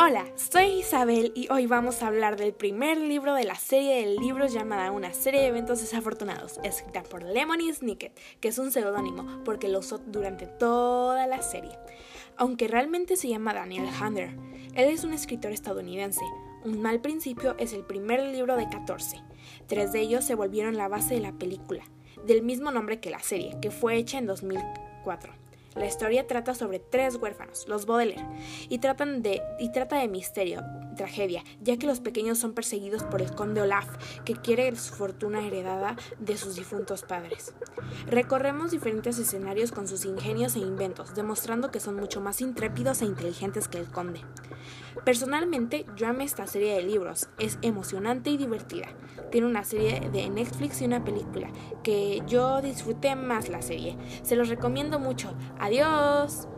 Hola, soy Isabel y hoy vamos a hablar del primer libro de la serie de libros llamada Una serie de eventos desafortunados, escrita por Lemony Snicket, que es un seudónimo porque lo usó durante toda la serie. Aunque realmente se llama Daniel Hunter, él es un escritor estadounidense. Un mal principio es el primer libro de 14. Tres de ellos se volvieron la base de la película, del mismo nombre que la serie, que fue hecha en 2004. La historia trata sobre tres huérfanos, los Baudelaire, y, y trata de misterio, tragedia, ya que los pequeños son perseguidos por el conde Olaf, que quiere su fortuna heredada de sus difuntos padres. Recorremos diferentes escenarios con sus ingenios e inventos, demostrando que son mucho más intrépidos e inteligentes que el conde. Personalmente, yo amé esta serie de libros, es emocionante y divertida. Tiene una serie de Netflix y una película, que yo disfruté más la serie. Se los recomiendo mucho. Adiós.